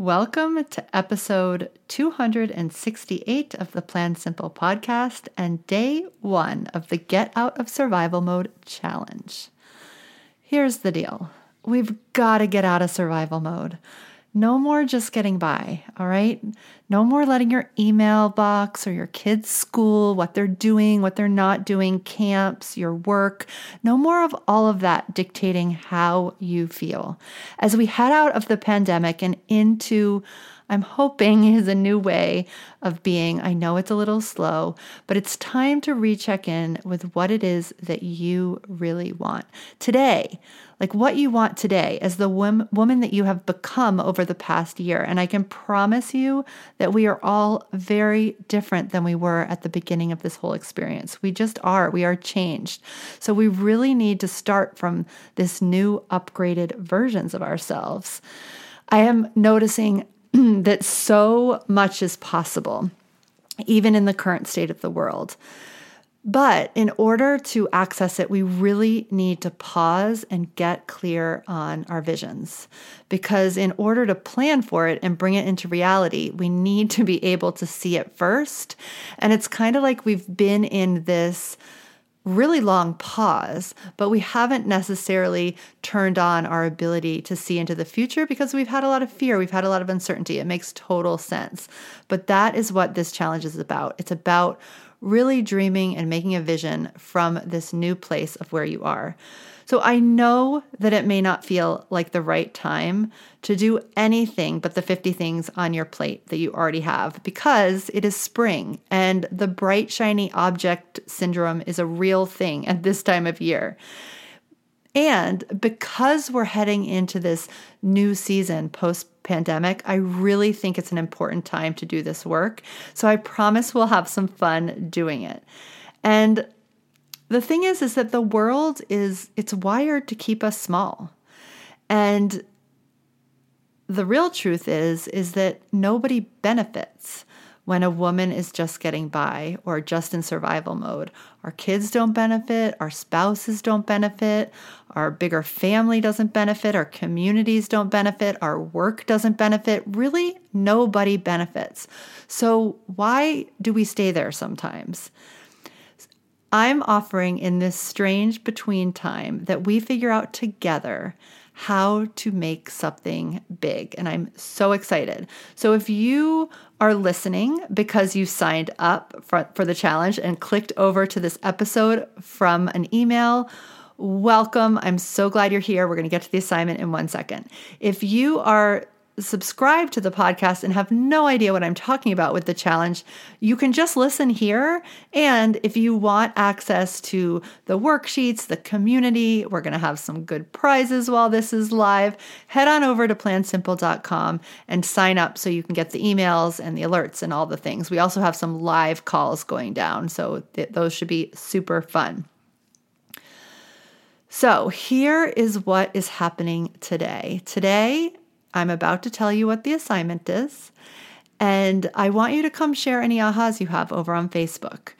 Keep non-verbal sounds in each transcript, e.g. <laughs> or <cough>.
Welcome to episode 268 of the Plan Simple podcast and day one of the Get Out of Survival Mode challenge. Here's the deal we've got to get out of survival mode. No more just getting by, all right? No more letting your email box or your kids' school, what they're doing, what they're not doing, camps, your work, no more of all of that dictating how you feel. As we head out of the pandemic and into I'm hoping is a new way of being. I know it's a little slow, but it's time to recheck in with what it is that you really want today, like what you want today as the woman that you have become over the past year. And I can promise you that we are all very different than we were at the beginning of this whole experience. We just are. We are changed. So we really need to start from this new upgraded versions of ourselves. I am noticing <clears throat> that so much is possible, even in the current state of the world. But in order to access it, we really need to pause and get clear on our visions. Because in order to plan for it and bring it into reality, we need to be able to see it first. And it's kind of like we've been in this really long pause, but we haven't necessarily turned on our ability to see into the future because we've had a lot of fear, we've had a lot of uncertainty. It makes total sense. But that is what this challenge is about. It's about really dreaming and making a vision from this new place of where you are. So I know that it may not feel like the right time to do anything but the 50 things on your plate that you already have because it is spring and the bright, shiny object syndrome is a real thing at this time of year. And because we're heading into this new season post pandemic, I really think it's an important time to do this work. So I promise we'll have some fun doing it. And the thing is is that the world is it's wired to keep us small. And the real truth is is that nobody benefits when a woman is just getting by or just in survival mode. Our kids don't benefit, our spouses don't benefit, our bigger family doesn't benefit, our communities don't benefit, our work doesn't benefit. Really, nobody benefits. So, why do we stay there sometimes? I'm offering in this strange between time that we figure out together how to make something big. And I'm so excited. So if you are listening because you signed up for, for the challenge and clicked over to this episode from an email, welcome. I'm so glad you're here. We're going to get to the assignment in one second. If you are subscribe to the podcast and have no idea what I'm talking about with the challenge, you can just listen here. And if you want access to the worksheets, the community, we're going to have some good prizes while this is live. Head on over to plansimple.com and sign up so you can get the emails and the alerts and all the things. We also have some live calls going down, so th- those should be super fun. So, here is what is happening today. Today, I'm about to tell you what the assignment is, and I want you to come share any ahas you have over on Facebook.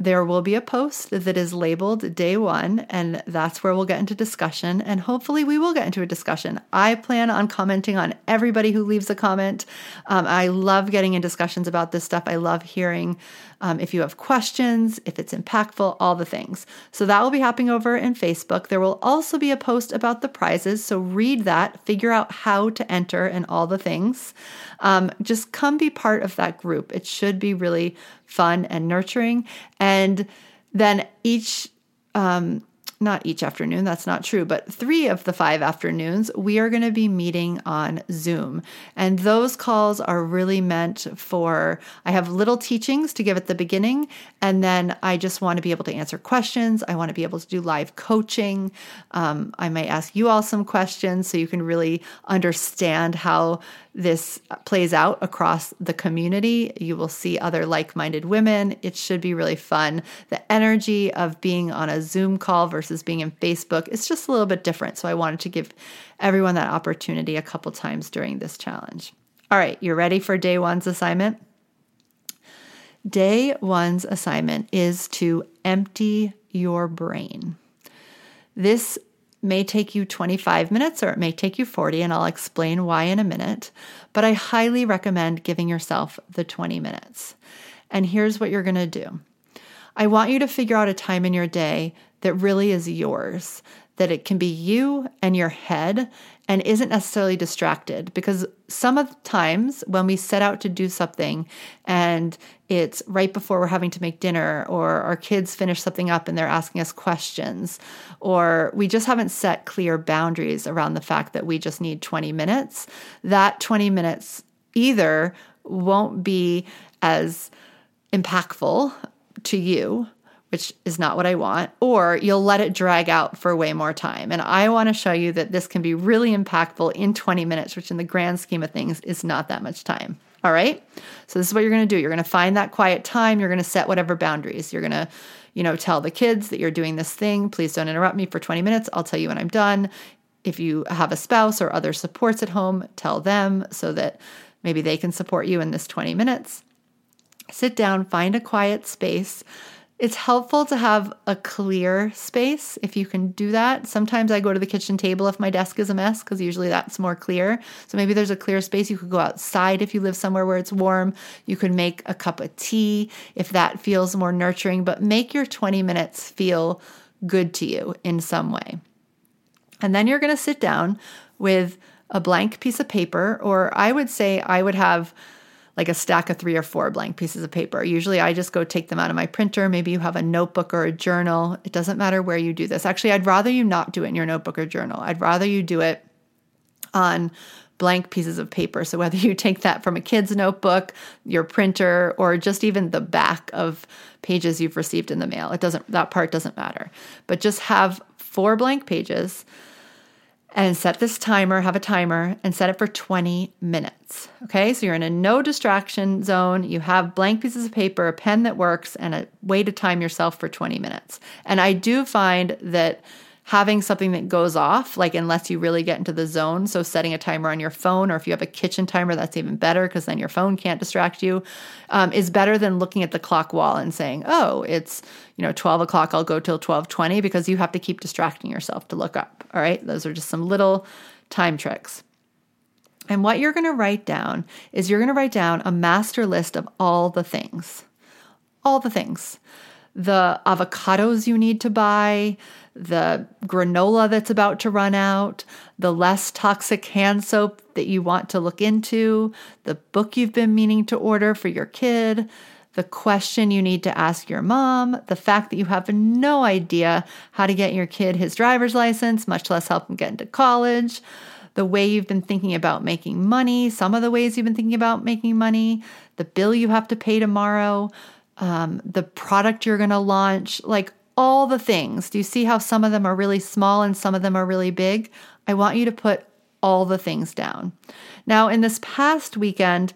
There will be a post that is labeled day one, and that's where we'll get into discussion. And hopefully, we will get into a discussion. I plan on commenting on everybody who leaves a comment. Um, I love getting in discussions about this stuff. I love hearing um, if you have questions, if it's impactful, all the things. So that will be happening over in Facebook. There will also be a post about the prizes. So read that, figure out how to enter, and all the things. Um, just come be part of that group. It should be really fun and nurturing. And then each um, not each afternoon, that's not true, but three of the five afternoons, we are going to be meeting on Zoom. And those calls are really meant for, I have little teachings to give at the beginning, and then I just want to be able to answer questions. I want to be able to do live coaching. Um, I might ask you all some questions so you can really understand how this plays out across the community. You will see other like minded women. It should be really fun. The energy of being on a Zoom call versus being in Facebook It's just a little bit different. So I wanted to give everyone that opportunity a couple times during this challenge. All right, you're ready for day one's assignment? Day one's assignment is to empty your brain. This may take you 25 minutes or it may take you 40, and I'll explain why in a minute. But I highly recommend giving yourself the 20 minutes. And here's what you're going to do I want you to figure out a time in your day that really is yours, that it can be you and your head and isn't necessarily distracted. Because some of the times when we set out to do something and it's right before we're having to make dinner or our kids finish something up and they're asking us questions or we just haven't set clear boundaries around the fact that we just need 20 minutes that 20 minutes either won't be as impactful to you which is not what I want, or you'll let it drag out for way more time. And I want to show you that this can be really impactful in 20 minutes, which in the grand scheme of things is not that much time. All right. So this is what you're going to do. You're going to find that quiet time. You're going to set whatever boundaries. You're going to, you know, tell the kids that you're doing this thing. Please don't interrupt me for 20 minutes. I'll tell you when I'm done. If you have a spouse or other supports at home, tell them so that maybe they can support you in this 20 minutes. Sit down, find a quiet space it's helpful to have a clear space if you can do that. Sometimes I go to the kitchen table if my desk is a mess because usually that's more clear. So maybe there's a clear space. You could go outside if you live somewhere where it's warm. You could make a cup of tea if that feels more nurturing, but make your 20 minutes feel good to you in some way. And then you're going to sit down with a blank piece of paper, or I would say I would have like a stack of three or four blank pieces of paper. Usually I just go take them out of my printer. Maybe you have a notebook or a journal. It doesn't matter where you do this. Actually, I'd rather you not do it in your notebook or journal. I'd rather you do it on blank pieces of paper. So whether you take that from a kid's notebook, your printer, or just even the back of pages you've received in the mail, it doesn't that part doesn't matter. But just have four blank pages and set this timer, have a timer, and set it for 20 minutes. Okay, so you're in a no distraction zone. You have blank pieces of paper, a pen that works, and a way to time yourself for 20 minutes. And I do find that having something that goes off, like unless you really get into the zone. So setting a timer on your phone, or if you have a kitchen timer, that's even better because then your phone can't distract you, um, is better than looking at the clock wall and saying, "Oh, it's you know 12 o'clock. I'll go till 12:20," because you have to keep distracting yourself to look up. All right, those are just some little time tricks. And what you're going to write down is you're going to write down a master list of all the things, all the things the avocados you need to buy, the granola that's about to run out, the less toxic hand soap that you want to look into, the book you've been meaning to order for your kid, the question you need to ask your mom, the fact that you have no idea how to get your kid his driver's license, much less help him get into college, the way you've been thinking about making money, some of the ways you've been thinking about making money, the bill you have to pay tomorrow, um, the product you're going to launch, like all the things. Do you see how some of them are really small and some of them are really big? I want you to put all the things down. Now, in this past weekend,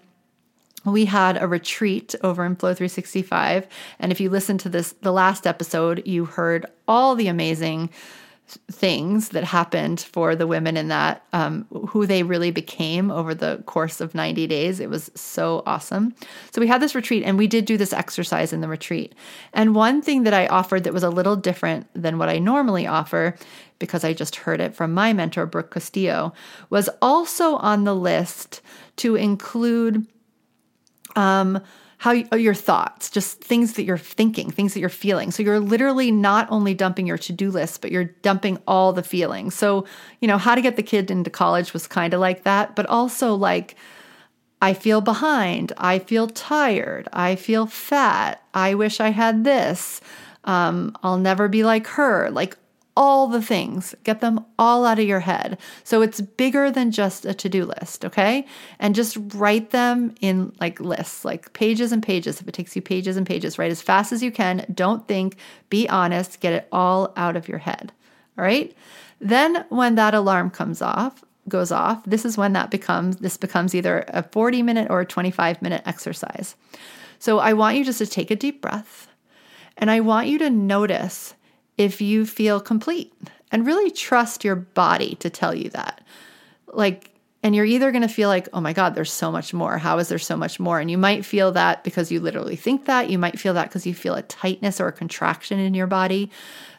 we had a retreat over in Flow 365. And if you listened to this, the last episode, you heard all the amazing things that happened for the women in that, um, who they really became over the course of 90 days. It was so awesome. So we had this retreat and we did do this exercise in the retreat. And one thing that I offered that was a little different than what I normally offer, because I just heard it from my mentor, Brooke Castillo, was also on the list to include um, how uh, your thoughts, just things that you're thinking, things that you're feeling. So you're literally not only dumping your to-do list, but you're dumping all the feelings. So, you know, how to get the kid into college was kind of like that, but also like I feel behind, I feel tired, I feel fat, I wish I had this. Um, I'll never be like her. Like all the things, get them all out of your head. So it's bigger than just a to do list, okay? And just write them in like lists, like pages and pages. If it takes you pages and pages, write as fast as you can. Don't think, be honest, get it all out of your head, all right? Then when that alarm comes off, goes off, this is when that becomes this becomes either a 40 minute or a 25 minute exercise. So I want you just to take a deep breath and I want you to notice if you feel complete and really trust your body to tell you that. Like, and you're either going to feel like, oh my God, there's so much more. How is there so much more? And you might feel that because you literally think that. You might feel that because you feel a tightness or a contraction in your body.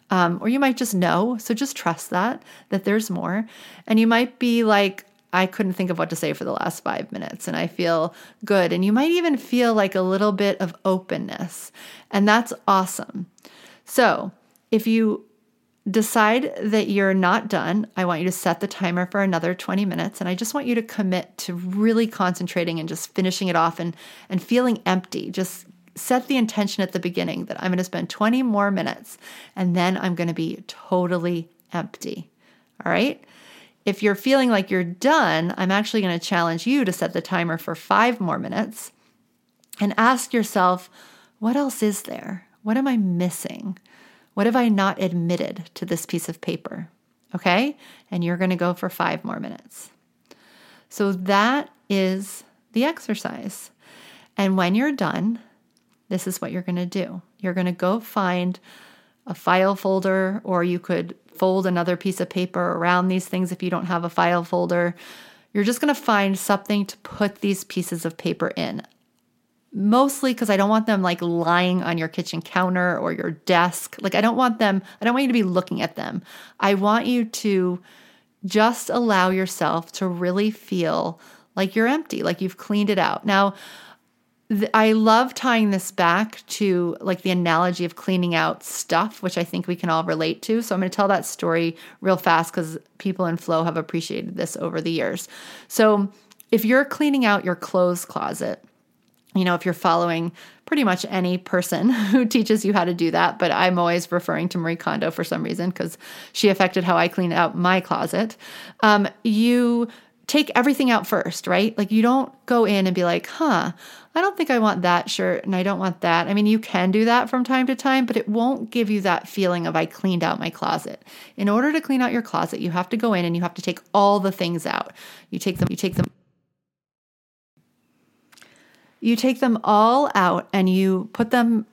Um, or you might just know. So just trust that, that there's more. And you might be like, I couldn't think of what to say for the last five minutes and I feel good. And you might even feel like a little bit of openness. And that's awesome. So if you decide that you're not done, I want you to set the timer for another 20 minutes. And I just want you to commit to really concentrating and just finishing it off and, and feeling empty. Just set the intention at the beginning that I'm going to spend 20 more minutes and then I'm going to be totally empty. All right. If you're feeling like you're done, I'm actually going to challenge you to set the timer for five more minutes and ask yourself, what else is there? What am I missing? What have I not admitted to this piece of paper? Okay. And you're going to go for five more minutes. So that is the exercise. And when you're done, this is what you're going to do. You're going to go find a file folder, or you could fold another piece of paper around these things if you don't have a file folder. You're just going to find something to put these pieces of paper in. Mostly because I don't want them like lying on your kitchen counter or your desk. Like, I don't want them, I don't want you to be looking at them. I want you to just allow yourself to really feel like you're empty, like you've cleaned it out. Now, I love tying this back to like the analogy of cleaning out stuff, which I think we can all relate to. So I'm going to tell that story real fast because people in flow have appreciated this over the years. So if you're cleaning out your clothes closet, you know, if you're following pretty much any person <laughs> who teaches you how to do that, but I'm always referring to Marie Kondo for some reason because she affected how I clean out my closet. Um, you take everything out first, right? Like you don't go in and be like, huh, I don't think I want that shirt and I don't want that. I mean, you can do that from time to time, but it won't give you that feeling of I cleaned out my closet. In order to clean out your closet, you have to go in and you have to take all the things out. You take them, you take them you take them all out and you put them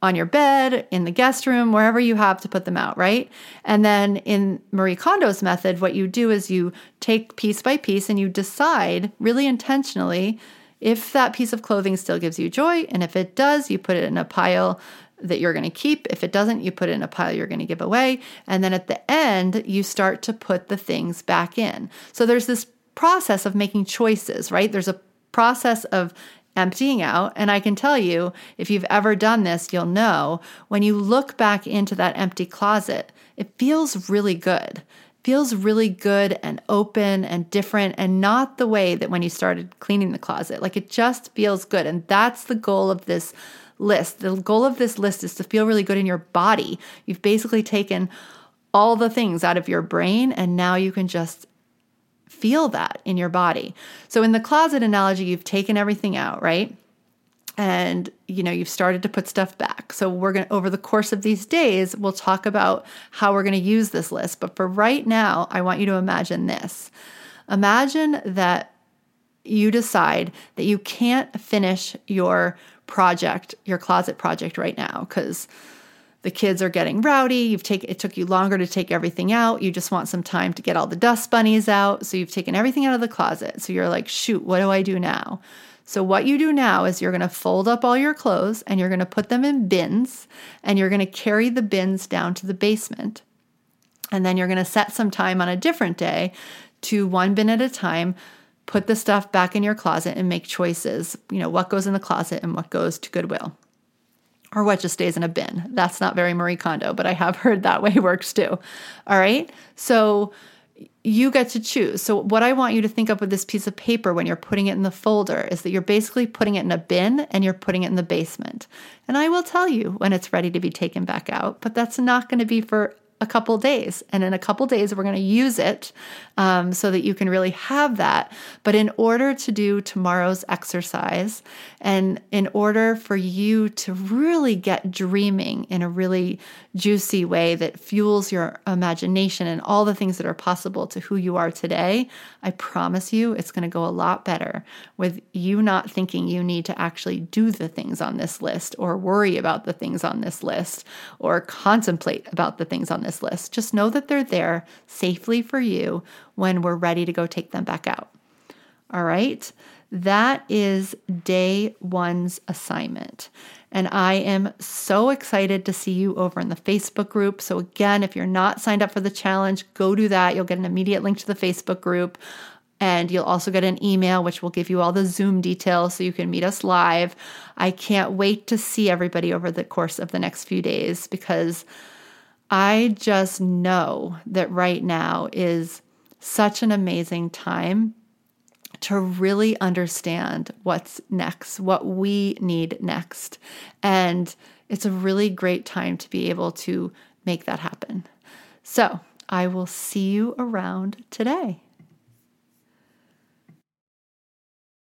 on your bed, in the guest room, wherever you have to put them out, right? And then in Marie Kondo's method, what you do is you take piece by piece and you decide really intentionally if that piece of clothing still gives you joy. And if it does, you put it in a pile that you're going to keep. If it doesn't, you put it in a pile you're going to give away. And then at the end, you start to put the things back in. So there's this process of making choices, right? There's a process of emptying out. And I can tell you, if you've ever done this, you'll know when you look back into that empty closet, it feels really good. feels really good and open and different and not the way that when you started cleaning the closet. Like it just feels good. And that's the goal of this list. The goal of this list is to feel really good in your body. You've basically taken all the things out of your brain and now you can just feel that in your body. So in the closet analogy, you've taken everything out, right? And you know, you've started to put stuff back. So we're going to over the course of these days, we'll talk about how we're going to use this list. But for right now, I want you to imagine this. Imagine that you decide that you can't finish your project, your closet project right now cuz the kids are getting rowdy you've it took you longer to take everything out you just want some time to get all the dust bunnies out so you've taken everything out of the closet. So you're like shoot what do i do now? So what you do now is you're going to fold up all your clothes and you're going to put them in bins and you're going to carry the bins down to the basement. And then you're going to set some time on a different day to one bin at a time put the stuff back in your closet and make choices you know what goes in the closet and what goes to goodwill or what just stays in a bin. That's not very Marie Kondo, but I have <laughs> heard that way works too. All right. So you get to choose. So, what I want you to think of with this piece of paper when you're putting it in the folder is that you're basically putting it in a bin and you're putting it in the basement. And I will tell you when it's ready to be taken back out, but that's not going to be for a couple days. And in a couple days, we're going to use it um, so that you can really have that. But in order to do tomorrow's exercise, and in order for you to really get dreaming in a really juicy way that fuels your imagination and all the things that are possible to who you are today, I promise you it's going to go a lot better with you not thinking you need to actually do the things on this list or worry about the things on this list or contemplate about the things on this list. Just know that they're there safely for you when we're ready to go take them back out. All right. That is day one's assignment. And I am so excited to see you over in the Facebook group. So, again, if you're not signed up for the challenge, go do that. You'll get an immediate link to the Facebook group. And you'll also get an email, which will give you all the Zoom details so you can meet us live. I can't wait to see everybody over the course of the next few days because I just know that right now is such an amazing time to really understand what's next, what we need next. And it's a really great time to be able to make that happen. So I will see you around today.